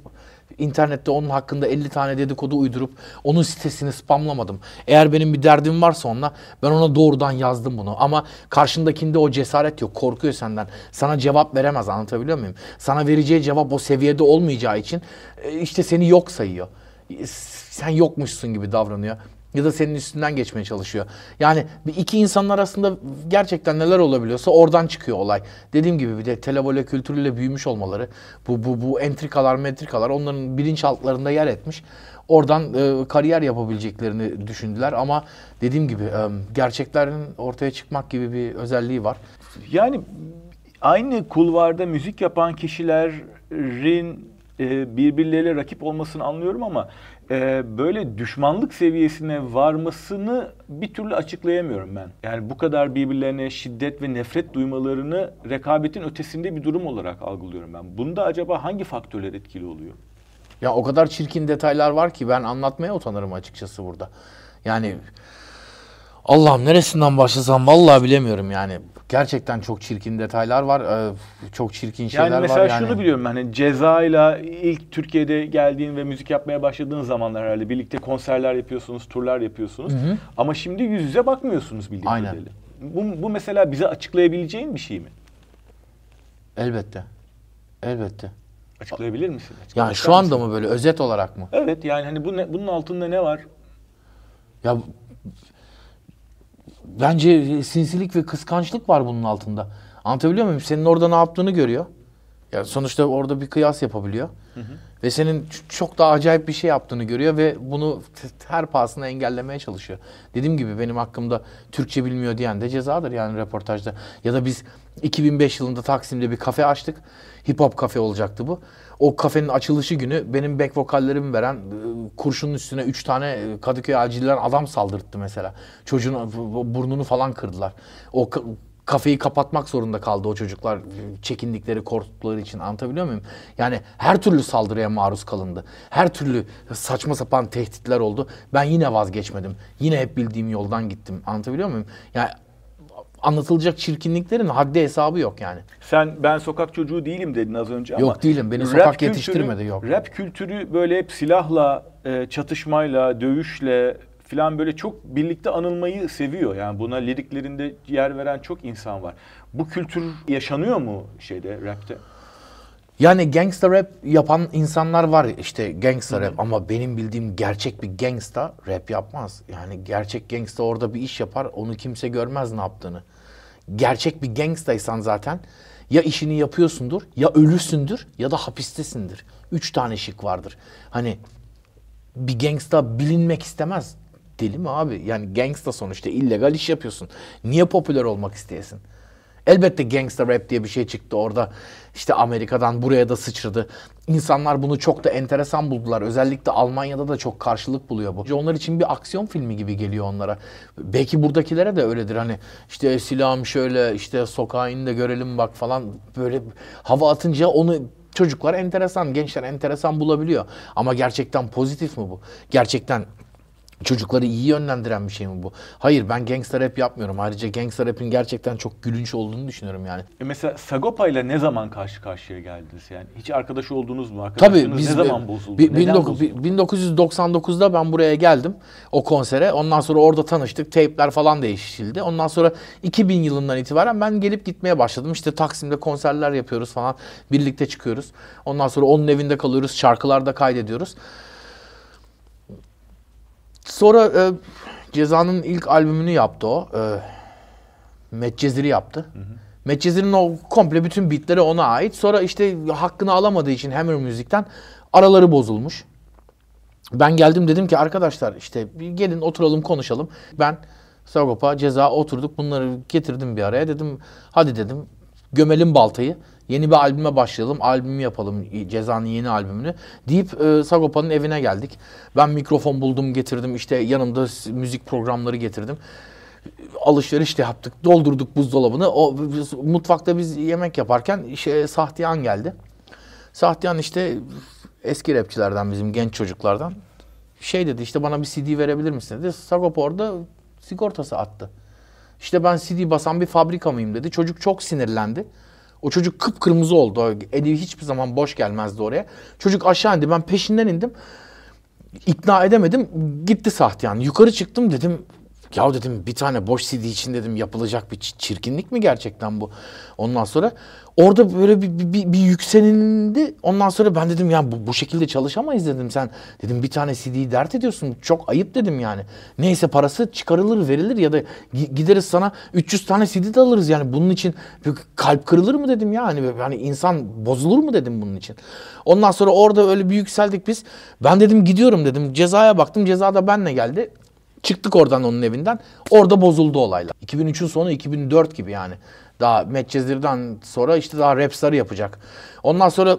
S1: internette onun hakkında 50 tane dedikodu uydurup onun sitesini spamlamadım. Eğer benim bir derdim varsa onunla ben ona doğrudan yazdım bunu. Ama karşındakinde o cesaret yok. Korkuyor senden. Sana cevap veremez anlatabiliyor muyum? Sana vereceği cevap o seviyede olmayacağı için e, işte seni yok sayıyor. E, Sen yokmuşsun gibi davranıyor ya da senin üstünden geçmeye çalışıyor. Yani iki insanın arasında gerçekten neler olabiliyorsa oradan çıkıyor olay. Dediğim gibi bir de televole kültürüyle büyümüş olmaları, bu bu bu entrikalar, metrikalar onların bilinçaltlarında yer etmiş. Oradan e, kariyer yapabileceklerini düşündüler ama dediğim gibi e, gerçeklerin ortaya çıkmak gibi bir özelliği var.
S2: Yani aynı kulvarda müzik yapan kişilerin e, birbirleriyle rakip olmasını anlıyorum ama e, böyle düşmanlık seviyesine varmasını bir türlü açıklayamıyorum ben. Yani bu kadar birbirlerine şiddet ve nefret duymalarını rekabetin ötesinde bir durum olarak algılıyorum ben. Bunda acaba hangi faktörler etkili oluyor?
S1: Ya o kadar çirkin detaylar var ki ben anlatmaya utanırım açıkçası burada. Yani Allah'ım neresinden başlasam vallahi bilemiyorum yani. Gerçekten çok çirkin detaylar var. ee, Çok çirkin şeyler
S2: Yani mesela
S1: var yani.
S2: şunu biliyorum ben hani Ceza'yla ilk Türkiye'de geldiğin ve müzik yapmaya başladığın zamanlar herhalde birlikte konserler yapıyorsunuz, turlar yapıyorsunuz. Ama şimdi yüz yüze bakmıyorsunuz bildiğim
S1: Aynen.
S2: kadarıyla. Bu, bu mesela bize açıklayabileceğin bir şey mi?
S1: Elbette. Elbette.
S2: Açıklayabilir misin?
S1: Yani şu anda mı böyle özet olarak mı?
S2: Evet yani hani bu ne- bunun altında ne var?
S1: Ya bence sinsilik ve kıskançlık var bunun altında. Anlatabiliyor muyum? Senin orada ne yaptığını görüyor. Ya sonuçta orada bir kıyas yapabiliyor. Ve senin çok daha acayip bir şey yaptığını görüyor ve bunu her pahasına engellemeye çalışıyor. Dediğim gibi benim hakkımda Türkçe bilmiyor diyen de cezadır yani röportajda. Ya da biz 2005 yılında Taksim'de bir kafe açtık. Hip hop kafe olacaktı bu. O kafenin açılışı günü benim back vokallerimi veren e, kurşunun üstüne 3 tane e, Kadıköy acilden adam saldırttı mesela. Çocuğun bu- burnunu falan kırdılar. O ka- kafeyi kapatmak zorunda kaldı o çocuklar çekindikleri korktukları için anlatabiliyor muyum? Yani her türlü saldırıya maruz kalındı. Her türlü saçma sapan tehditler oldu. Ben yine vazgeçmedim. Yine hep bildiğim yoldan gittim. Anlatabiliyor muyum? Yani anlatılacak çirkinliklerin haddi hesabı yok yani.
S2: Sen ben sokak çocuğu değilim dedin az önce ama
S1: Yok değilim, beni sokak
S2: kültürü-
S1: yetiştirmedi, yok.
S2: Rap kültürü böyle hep silahla, e, çatışmayla, dövüşle falan böyle çok birlikte anılmayı seviyor. Yani buna liriklerinde yer veren çok insan var. Bu kültür yaşanıyor mu şeyde rapte?
S1: Yani gangsta rap yapan insanlar var işte gangsta rap ama benim bildiğim gerçek bir gangsta rap yapmaz. Yani gerçek gangsta orada bir iş yapar onu kimse görmez ne yaptığını. Gerçek bir gangstaysan zaten ya işini yapıyorsundur ya ölüsündür ya da hapistesindir. Üç tane şık vardır. Hani bir gangsta bilinmek istemez. Deli mi abi? Yani gangsta sonuçta illegal iş yapıyorsun. Niye popüler olmak isteyesin? Elbette gangster rap diye bir şey çıktı orada. İşte Amerika'dan buraya da sıçradı. İnsanlar bunu çok da enteresan buldular. Özellikle Almanya'da da çok karşılık buluyor bu. Onlar için bir aksiyon filmi gibi geliyor onlara. Belki buradakilere de öyledir. Hani işte silahım şöyle işte sokağa in de görelim bak falan böyle hava atınca onu çocuklar enteresan, gençler enteresan bulabiliyor. Ama gerçekten pozitif mi bu? Gerçekten çocukları iyi yönlendiren bir şey mi bu? Hayır ben gangster rap yapmıyorum. Ayrıca gangster rap'in gerçekten çok gülünç olduğunu düşünüyorum yani.
S2: E mesela Sagopa ile ne zaman karşı karşıya geldiniz yani? Hiç arkadaş oldunuz mu?
S1: Tabii
S2: Arkadaşlığınız
S1: biz
S2: ne zaman bozuldu?
S1: bi-
S2: Neden
S1: 19-
S2: bozuldu?
S1: 1999'da ben buraya geldim o konsere. Ondan sonra orada tanıştık. Teypler falan değişildi. Ondan sonra 2000 yılından itibaren ben gelip gitmeye başladım. İşte Taksim'de konserler yapıyoruz falan. Birlikte çıkıyoruz. Ondan sonra onun evinde kalıyoruz. Şarkılar da kaydediyoruz. Sonra e, Ceza'nın ilk albümünü yaptı o. E, Medcezir'i yaptı. Medcezir'in o komple bütün beatleri ona ait. Sonra işte hakkını alamadığı için Hammer Müzik'ten araları bozulmuş. Ben geldim dedim ki arkadaşlar işte gelin oturalım konuşalım. Ben Sagopa Ceza oturduk bunları getirdim bir araya dedim hadi dedim gömelim baltayı. Yeni bir albüme başlayalım. Albümü yapalım. Ceza'nın yeni albümünü. Deyip e, Sagopa'nın evine geldik. Ben mikrofon buldum getirdim. İşte yanımda müzik programları getirdim. Alışveriş de yaptık. Doldurduk buzdolabını. O biz- mutfakta biz yemek yaparken şey, Sahtiyan geldi. Sahtiyan işte eski rapçilerden bizim genç çocuklardan. Şey dedi işte bana bir CD verebilir misin dedi. Sagopa orada sigortası attı. İşte ben CD basan bir fabrika mıyım dedi. Çocuk çok sinirlendi. O çocuk kıpkırmızı oldu. Eli hiçbir zaman boş gelmezdi oraya. Çocuk aşağı indi. Ben peşinden indim. İkna edemedim. Gitti Sahtiyan. Yukarı çıktım dedim. Ya dedim bir tane boş CD için dedim yapılacak bir çi- çirkinlik mi gerçekten bu? Ondan sonra orada böyle bir, bir, bir, yükselindi. Ondan sonra ben dedim ya bu, bu şekilde çalışamayız dedim sen. Dedim bir tane CD'yi dert ediyorsun. Çok ayıp dedim yani. Neyse parası çıkarılır verilir ya da gi- gideriz sana 300 tane CD de alırız yani. Bunun için kalp kırılır mı dedim ya. Hani, hani insan bozulur mu dedim bunun için. Ondan sonra orada öyle bir yükseldik biz. Ben dedim gidiyorum dedim. Cezaya baktım. Ceza da benle geldi. Çıktık oradan onun evinden. Orada bozuldu olaylar. 2003'ün sonu 2004 gibi yani. Daha Medcezir'den sonra işte daha Rapstar'ı yapacak. Ondan sonra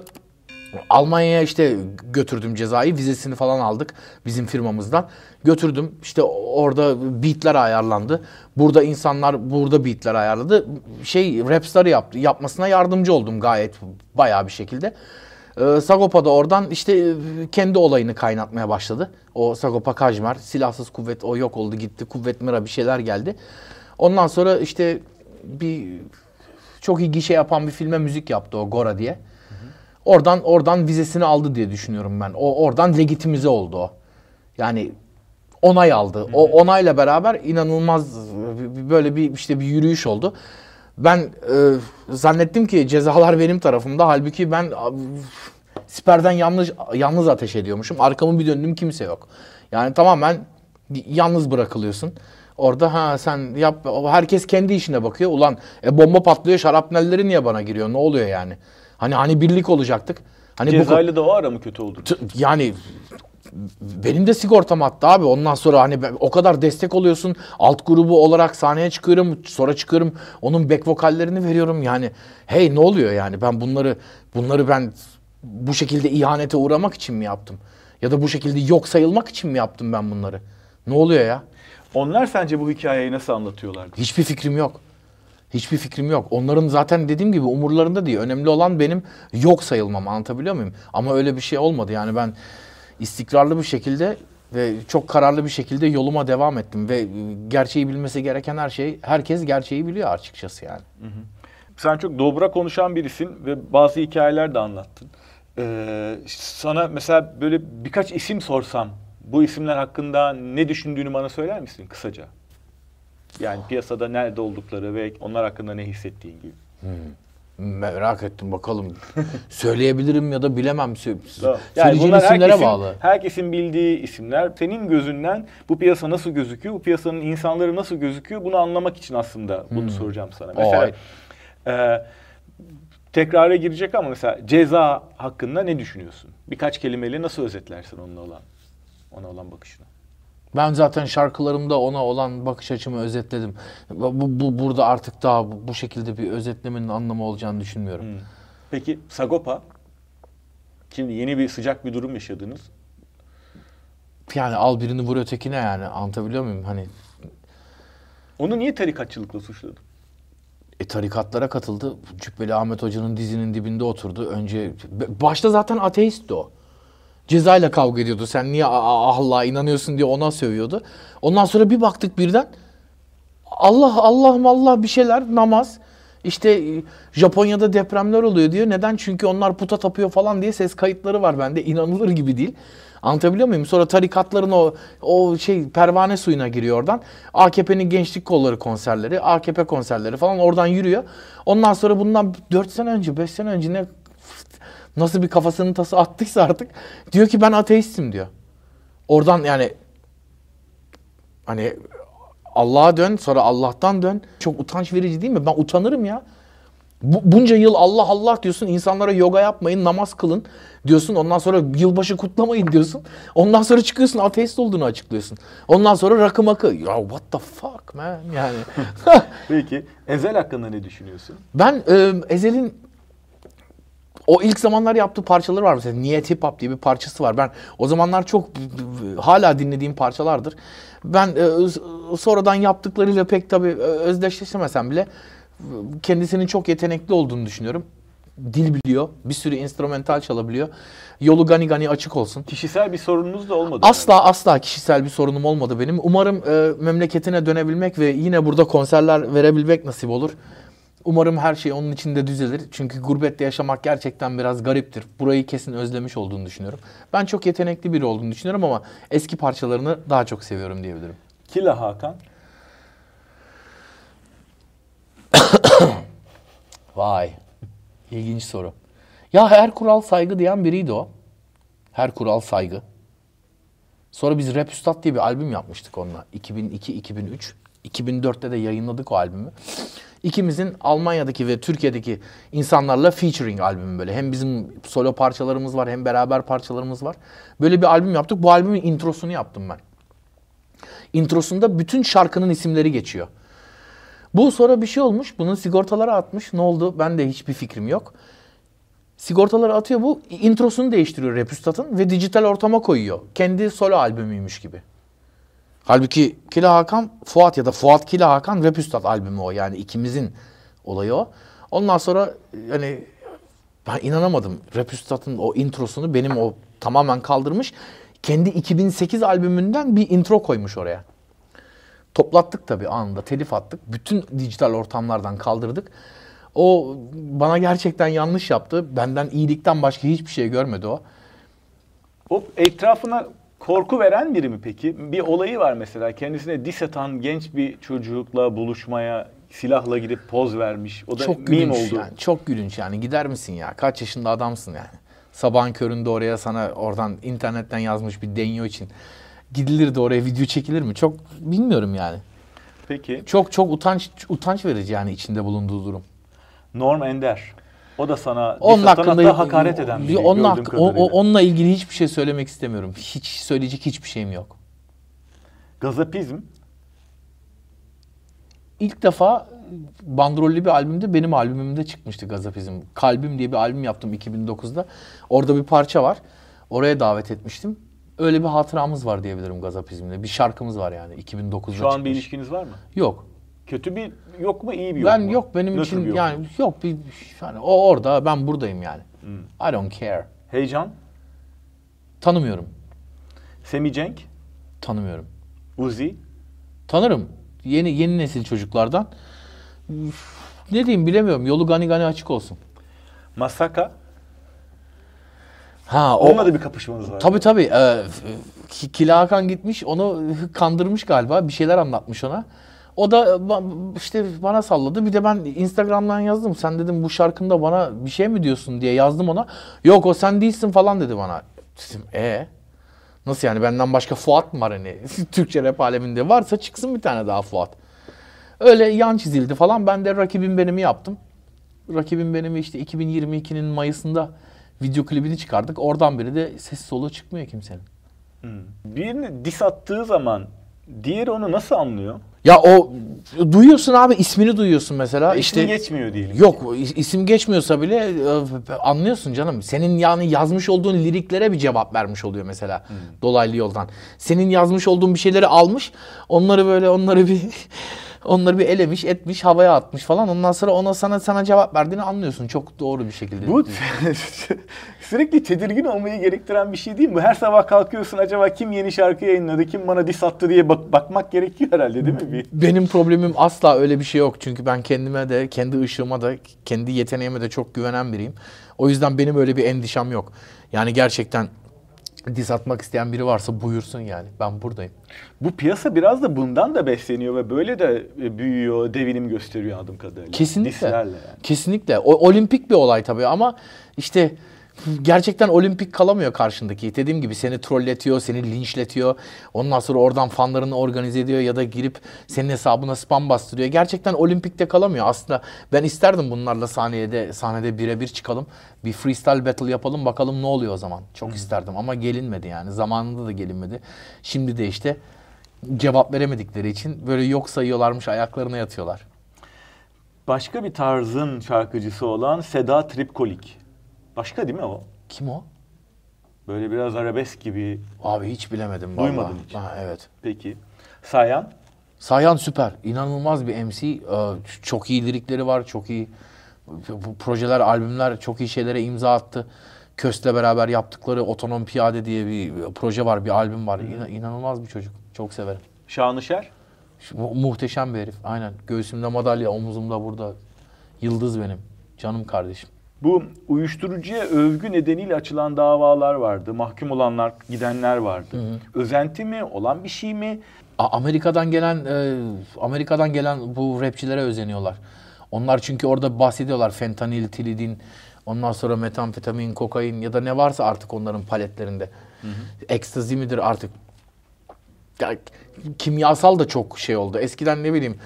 S1: Almanya'ya işte götürdüm cezayı. Vizesini falan aldık bizim firmamızdan. Götürdüm. İşte orada beatler ayarlandı. Burada insanlar burada beatler ayarladı. Şey Rapstar'ı yaptı. Yapmasına yardımcı oldum gayet bayağı bir şekilde. Ee, Sagopa da oradan işte e, kendi olayını kaynatmaya başladı. O Sagopa Kajmer, silahsız kuvvet o yok oldu gitti. Kuvvet Mira bir şeyler geldi. Ondan sonra işte bir çok iyi gişe yapan bir filme müzik yaptı o Gora diye. Oradan oradan vizesini aldı diye düşünüyorum ben. O oradan legitimize oldu o. Yani onay aldı. O onayla beraber inanılmaz e, böyle bir işte bir yürüyüş oldu. Ben e, zannettim ki cezalar benim tarafımda. Halbuki ben siperden yalnız yalnız ateş ediyormuşum. Arkamı bir döndüm kimse yok. Yani tamamen yalnız bırakılıyorsun. Orada ha sen yap herkes kendi işine bakıyor. Ulan e, bomba patlıyor şarapnelleri niye bana giriyor? Ne oluyor yani? Hani hani birlik olacaktık. Hani bu
S2: Cezayla da o ara mı kötü oldu?
S1: Yani benim de sigortam attı abi. Ondan sonra hani o kadar destek oluyorsun. Alt grubu olarak sahneye çıkıyorum. Sonra çıkıyorum. Onun back vokallerini veriyorum. Yani hey ne oluyor yani? Ben bunları bunları ben bu şekilde ihanete uğramak için mi yaptım? Ya da bu şekilde yok sayılmak için mi yaptım ben bunları? Ne oluyor ya?
S2: Onlar sence bu hikayeyi nasıl anlatıyorlardı?
S1: Hiçbir fikrim yok. Hiçbir fikrim yok. Onların zaten dediğim gibi umurlarında değil. Önemli olan benim yok sayılmam. Anlatabiliyor muyum? Ama öyle bir şey olmadı. Yani ben istikrarlı bir şekilde ve çok kararlı bir şekilde yoluma devam ettim ve gerçeği bilmesi gereken her şey herkes gerçeği biliyor açıkçası yani.
S2: Sen çok dobra konuşan birisin ve bazı hikayeler de anlattın. Ee, sana mesela böyle birkaç isim sorsam, bu isimler hakkında ne düşündüğünü bana söyler misin kısaca? Yani piyasada nerede oldukları ve onlar hakkında ne hissettiğin gibi.
S1: Merak ettim bakalım. Söyleyebilirim ya da bilemem. Sö-
S2: Tamam.
S1: Söyleyeceğim
S2: bunlar
S1: isimlere
S2: herkesin,
S1: bağlı.
S2: Herkesin bildiği isimler. Senin gözünden bu piyasa nasıl gözüküyor, bu piyasanın insanları nasıl gözüküyor bunu anlamak için aslında bunu soracağım sana. Mesela e, tekrara girecek ama mesela ceza hakkında ne düşünüyorsun? Birkaç kelimeyle nasıl özetlersin onunla olan ona olan bakışını?
S1: Ben zaten şarkılarımda ona olan bakış açımı özetledim. Bu, bu burada artık daha bu, bu şekilde bir özetlemenin anlamı olacağını düşünmüyorum.
S2: Hmm. Peki Sagopa? Şimdi yeni bir sıcak bir durum yaşadınız.
S1: Yani al birini vur ötekine yani anlatabiliyor muyum? Hani
S2: Onu niye tarikatçılıkla suçladın?
S1: E, tarikatlara katıldı. Cübbeli Ahmet Hoca'nın dizinin dibinde oturdu. Önce başta zaten ateistti o. Cezayla kavga ediyordu. Sen niye Allah'a inanıyorsun diye ona sövüyordu. Ondan sonra bir baktık birden Allah Allah Allah bir şeyler namaz. İşte e, Japonya'da depremler oluyor diyor. Neden? Çünkü onlar puta tapıyor falan diye ses kayıtları var bende. İnanılır gibi değil. Anlatabiliyor muyum? Sonra tarikatların o o şey pervane suyuna giriyor oradan. AKP'nin gençlik kolları konserleri, AKP konserleri falan oradan yürüyor. Ondan sonra bundan 4 sene önce, 5 sene önce ne nasıl bir kafasının tası attıysa artık diyor ki ben ateistim diyor. Oradan yani hani Allah'a dön sonra Allah'tan dön. Çok utanç verici değil mi? Ben utanırım ya. Bu, bunca yıl Allah Allah diyorsun. insanlara yoga yapmayın, namaz kılın diyorsun. Ondan sonra yılbaşı kutlamayın diyorsun. Ondan sonra çıkıyorsun ateist olduğunu açıklıyorsun. Ondan sonra rakı makı. Ya what the fuck man yani.
S2: Peki Ezel hakkında ne düşünüyorsun?
S1: Ben e, Ezel'in o ilk zamanlar yaptığı parçaları var mesela. Niyet Hip Hop diye bir parçası var. Ben o zamanlar çok hala dinlediğim parçalardır. Ben e, sonradan yaptıklarıyla pek tabii özdeşleşemesem bile kendisinin çok yetenekli olduğunu düşünüyorum. Dil biliyor, bir sürü instrumental çalabiliyor. Yolu gani gani açık olsun.
S2: Kişisel bir sorununuz da olmadı.
S1: Asla yani. asla kişisel bir sorunum olmadı benim. Umarım e, memleketine dönebilmek ve yine burada konserler verebilmek nasip olur. Umarım her şey onun içinde düzelir. Çünkü gurbette yaşamak gerçekten biraz gariptir. Burayı kesin özlemiş olduğunu düşünüyorum. Ben çok yetenekli biri olduğunu düşünüyorum ama eski parçalarını daha çok seviyorum diyebilirim.
S2: Kila Hakan.
S1: Vay. İlginç soru. Ya her kural saygı diyen biriydi o. Her kural saygı. Sonra biz Rap Üstad diye bir albüm yapmıştık onunla. 2002-2003. 2004'te de yayınladık o albümü. İkimizin Almanya'daki ve Türkiye'deki insanlarla featuring albümü böyle. Hem bizim solo parçalarımız var hem beraber parçalarımız var. Böyle bir albüm yaptık. Bu albümün introsunu yaptım ben. Introsunda bütün şarkının isimleri geçiyor. Bu sonra bir şey olmuş. Bunun sigortaları atmış. Ne oldu? Ben de hiçbir fikrim yok. Sigortaları atıyor bu. Introsunu değiştiriyor Repüstat'ın ve dijital ortama koyuyor. Kendi solo albümüymüş gibi. Halbuki Kila Hakan Fuat ya da Fuat Kila Hakan Repüstat albümü o. Yani ikimizin olayı o. Ondan sonra yani ben inanamadım. Repüstat'ın o introsunu benim o tamamen kaldırmış. Kendi 2008 albümünden bir intro koymuş oraya. Toplattık tabii anında telif attık. Bütün dijital ortamlardan kaldırdık. O bana gerçekten yanlış yaptı. Benden iyilikten başka hiçbir şey görmedi o.
S2: O etrafına korku veren biri mi peki? Bir olayı var mesela kendisine dis atan genç bir çocukla buluşmaya silahla gidip poz vermiş. O da
S1: çok gülünç oldu. Yani, çok gülünç yani gider misin ya? Kaç yaşında adamsın yani? Sabahın köründe oraya sana oradan internetten yazmış bir denyo için gidilir de oraya video çekilir mi? Çok bilmiyorum yani.
S2: Peki.
S1: Çok çok utanç utanç verici yani içinde bulunduğu durum.
S2: Norm Ender. O da sana onun hakkında hakaret eden biri.
S1: Onun hakkı, o, o, onunla ilgili hiçbir şey söylemek istemiyorum. Hiç söyleyecek hiçbir şeyim yok.
S2: Gazapizm?
S1: İlk defa bandrollü bir albümde benim albümümde çıkmıştı Gazapizm. Kalbim diye bir albüm yaptım 2009'da. Orada bir parça var. Oraya davet etmiştim. Öyle bir hatıramız var diyebilirim Gazapizm'de. Bir şarkımız var yani 2009'da
S2: Şu an çıkmış. bir ilişkiniz var mı?
S1: Yok.
S2: Kötü bir yok mu iyi bir yok
S1: ben
S2: mu?
S1: yok benim Nötr için yok yani mu? yok bir yani o orada ben buradayım yani. Hmm. I don't care.
S2: Heyecan?
S1: Tanımıyorum.
S2: Semi Cenk?
S1: Tanımıyorum.
S2: Uzi?
S1: Tanırım. Yeni yeni nesil çocuklardan. Ne diyeyim bilemiyorum. Yolu gani gani açık olsun.
S2: Masaka?
S1: Ha,
S2: o, Onunla da bir kapışmanız var.
S1: Tabii tabii. Ee, Kila Hakan gitmiş onu kandırmış galiba. Bir şeyler anlatmış ona. O da işte bana salladı. Bir de ben Instagram'dan yazdım. Sen dedim bu şarkında bana bir şey mi diyorsun diye yazdım ona. Yok o sen değilsin falan dedi bana. Dedim e Nasıl yani benden başka Fuat mı var hani? Türkçe rap aleminde varsa çıksın bir tane daha Fuat. Öyle yan çizildi falan. Ben de rakibim benimi yaptım. Rakibim benimi işte 2022'nin Mayıs'ında video klibini çıkardık. Oradan beri de ses solu çıkmıyor kimsenin.
S2: Birini dis attığı zaman diğeri onu nasıl anlıyor?
S1: Ya o duyuyorsun abi ismini duyuyorsun mesela.
S2: İşte
S1: işte
S2: geçmiyor diyelim.
S1: Yok is- isim geçmiyorsa bile e, anlıyorsun canım. Senin yani yazmış olduğun liriklere bir cevap vermiş oluyor mesela dolaylı yoldan. Senin yazmış olduğun bir şeyleri almış. Onları böyle onları bir onları bir elemiş, etmiş, havaya atmış falan. Ondan sonra ona sana sana cevap verdiğini anlıyorsun çok doğru bir şekilde.
S2: Bu sürekli tedirgin olmayı gerektiren bir şey değil mi? Her sabah kalkıyorsun acaba kim yeni şarkı yayınladı, kim bana dis attı diye bak bakmak gerekiyor herhalde değil mi? Bir...
S1: Benim problemim asla öyle bir şey yok. Çünkü ben kendime de, kendi ışığıma da, kendi yeteneğime de çok güvenen biriyim. O yüzden benim öyle bir endişem yok. Yani gerçekten diss atmak isteyen biri varsa buyursun yani. Ben buradayım.
S2: Bu piyasa biraz da bundan da besleniyor ve böyle de e, büyüyor, devinim gösteriyor adım kadarıyla.
S1: Kesinlikle.
S2: Dislerle yani.
S1: Kesinlikle. O olimpik bir olay tabii ama işte gerçekten olimpik kalamıyor karşındaki. Dediğim gibi seni trolletiyor, seni linçletiyor. Ondan sonra oradan fanlarını organize ediyor ya da girip senin hesabına spam bastırıyor. Gerçekten olimpikte kalamıyor. Aslında ben isterdim bunlarla sahnede sahnede birebir çıkalım. Bir freestyle battle yapalım bakalım ne oluyor o zaman. Çok isterdim ama gelinmedi yani. Zamanında da gelinmedi. Şimdi de işte cevap veremedikleri için böyle yok sayıyorlarmış ayaklarına yatıyorlar.
S2: Başka bir tarzın şarkıcısı olan Seda Tripkolik. Başka değil mi o?
S1: Kim o?
S2: Böyle biraz arabesk gibi.
S1: Abi hiç bilemedim vallahi.
S2: Duymadın hiç.
S1: Ha, evet.
S2: Peki. Sayan?
S1: Sayhan süper. İnanılmaz bir MC. Ee, Çok iyi lirikleri var. Çok iyi bu projeler, albümler çok iyi şeylere imza attı. Köst'le beraber yaptıkları Otonom Piyade diye bir proje var, bir albüm var. İna- İnanılmaz bir çocuk. Çok severim.
S2: Şanışer?
S1: Mu- muhteşem bir herif. Aynen. Göğsümde madalya, omuzumda burada. Yıldız benim. Canım kardeşim.
S2: Bu uyuşturucuya övgü nedeniyle açılan davalar vardı. Mahkum olanlar, gidenler vardı. Özenti mi, olan bir şey mi?
S1: Amerika'dan gelen e, Amerika'dan gelen bu rapçilere özeniyorlar. Onlar çünkü orada bahsediyorlar fentanil, tilidin, ondan sonra metamfetamin, kokain ya da ne varsa artık onların paletlerinde. Ekstazi midir artık? Ya, kimyasal da çok şey oldu. Eskiden ne bileyim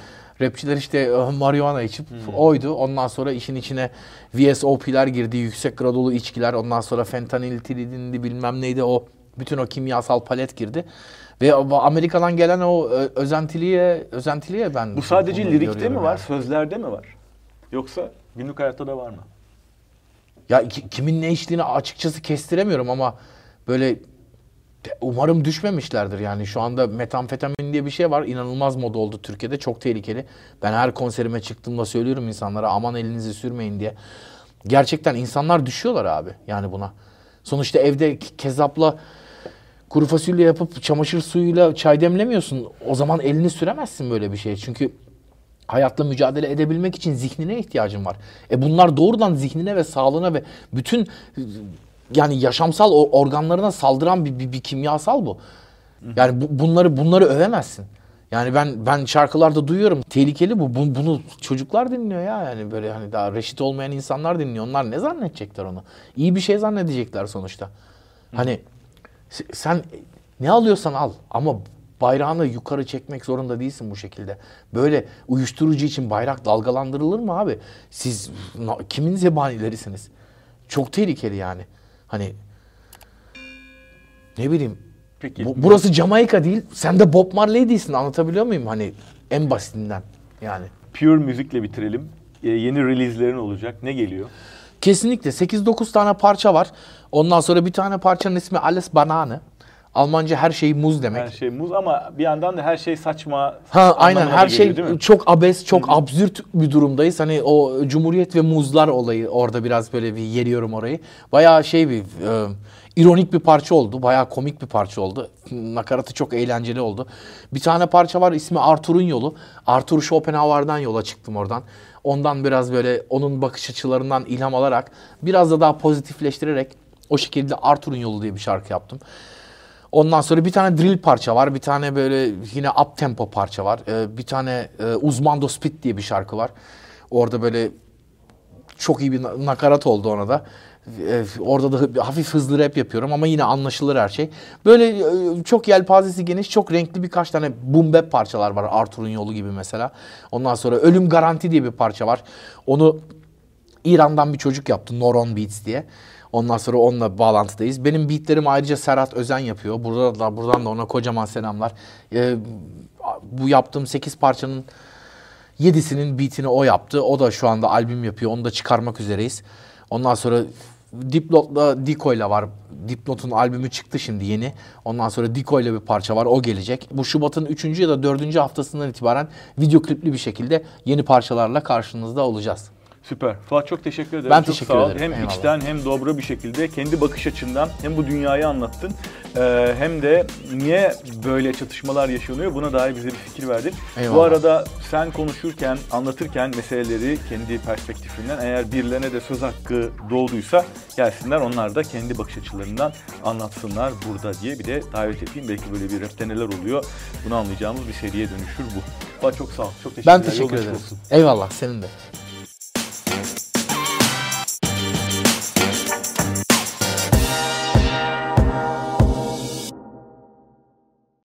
S1: rapçiler işte e, marihuana içip oydu. Ondan sonra işin içine VSOP'ler girdi, yüksek gradolu içkiler. Ondan sonra fentanil, tilidindi bilmem neydi o bütün o kimyasal palet girdi. Ve Amerika'dan gelen o ö- özentiliğe özentiliğe ben
S2: Bu sadece lirikte mi var,
S1: yani.
S2: sözlerde mi var? Yoksa günlük hayatta da var mı?
S1: Ya ki- kimin ne içtiğini açıkçası kestiremiyorum ama böyle umarım düşmemişlerdir yani. Şu anda metamfetamin diye bir şey var. İnanılmaz moda oldu Türkiye'de. Çok tehlikeli. Ben her konserime çıktığımda söylüyorum insanlara aman elinizi sürmeyin diye. Gerçekten insanlar düşüyorlar abi yani buna. Sonuçta evde ke- kezapla kuru fasulye yapıp çamaşır suyuyla çay demlemiyorsun. O zaman elini süremezsin böyle bir şeye. Çünkü hayatla mücadele edebilmek için zihnine ihtiyacın var. E bunlar doğrudan zihnine ve sağlığına ve bütün yani yaşamsal organlarına saldıran bir, bir, bir kimyasal bu. Yani bu, bunları bunları övemezsin. Yani ben ben şarkılarda duyuyorum tehlikeli bu. Bu- Bunu çocuklar dinliyor ya yani böyle hani daha reşit olmayan insanlar dinliyor. Onlar ne zannedecekler onu? İyi bir şey zannedecekler sonuçta. Hani Sen ne alıyorsan al ama bayrağını yukarı çekmek zorunda değilsin bu şekilde. Böyle uyuşturucu için bayrak dalgalandırılır mı abi? Siz kimin zebanilerisiniz? Çok tehlikeli yani. Hani ne bileyim.
S2: Peki.
S1: bu- burası Jamaika değil. Sen de Bob Marley değilsin. Anlatabiliyor muyum? Hani en basitinden yani.
S2: Pure müzikle bitirelim. Ee, yeni release'lerin olacak. Ne geliyor?
S1: Kesinlikle 8-9 tane parça var. Ondan sonra bir tane parçanın ismi Alles Banane. Almanca her şey muz demek.
S2: Her şey muz ama bir yandan da her şey saçma.
S1: Ha aynen her
S2: geliyor,
S1: şey çok abes, çok absürt bir durumdayız. Hani o Cumhuriyet ve muzlar olayı orada biraz böyle bir yeriyorum orayı. Bayağı şey bir e, ironik bir parça oldu. Bayağı komik bir parça oldu. Nakaratı çok eğlenceli oldu. Bir tane parça var ismi Arthur'un yolu. Arthur Schopenhauer'dan yola çıktım oradan. Ondan biraz böyle onun bakış açılarından ilham alarak biraz da daha pozitifleştirerek o şekilde Arthur'un yolu diye bir şarkı yaptım. Ondan sonra bir tane drill parça var. Bir tane böyle yine up tempo parça var. Ee, bir tane e, Uzmando Spit diye bir şarkı var. Orada böyle çok iyi bir na- nakarat oldu ona da. Ee, orada da hafif hızlı rap yapıyorum ama yine anlaşılır her şey. Böyle e, çok yelpazesi geniş, çok renkli birkaç tane boom bap parçalar var. Arthur'un yolu gibi mesela. Ondan sonra Ölüm Garanti diye bir parça var. Onu İran'dan bir çocuk yaptı Noron Beats diye. Ondan sonra onunla bağlantıdayız. Benim beatlerimi ayrıca Serhat Özen yapıyor. Burada da buradan da ona kocaman selamlar. Ee, bu yaptığım 8 parçanın 7'sinin beatini o yaptı. O da şu anda albüm yapıyor. Onu da çıkarmak üzereyiz. Ondan sonra Dipnot'la Diko'yla var. Dipnot'un albümü çıktı şimdi yeni. Ondan sonra Diko'yla bir parça var. O gelecek. Bu Şubat'ın 3. ya da 4. haftasından itibaren video klipli bir şekilde yeni parçalarla karşınızda olacağız.
S2: Süper. Fuat çok teşekkür ederim.
S1: Ben
S2: çok
S1: teşekkür
S2: sağ ol.
S1: ederim.
S2: Hem
S1: Eyvallah.
S2: içten hem dobra bir şekilde kendi bakış açından hem bu dünyayı anlattın. Ee, hem de niye böyle çatışmalar yaşanıyor buna dair bize bir fikir verdin. Bu
S1: Eyvallah.
S2: arada sen konuşurken, anlatırken meseleleri kendi perspektifinden eğer birilerine de söz hakkı doğduysa gelsinler onlar da kendi bakış açılarından anlatsınlar burada diye bir de davet edeyim. Belki böyle bir rapte neler oluyor bunu anlayacağımız bir seriye dönüşür bu. Fuat çok sağ ol. Çok teşekkür
S1: Ben teşekkür ederim.
S2: olsun.
S1: Eyvallah senin de.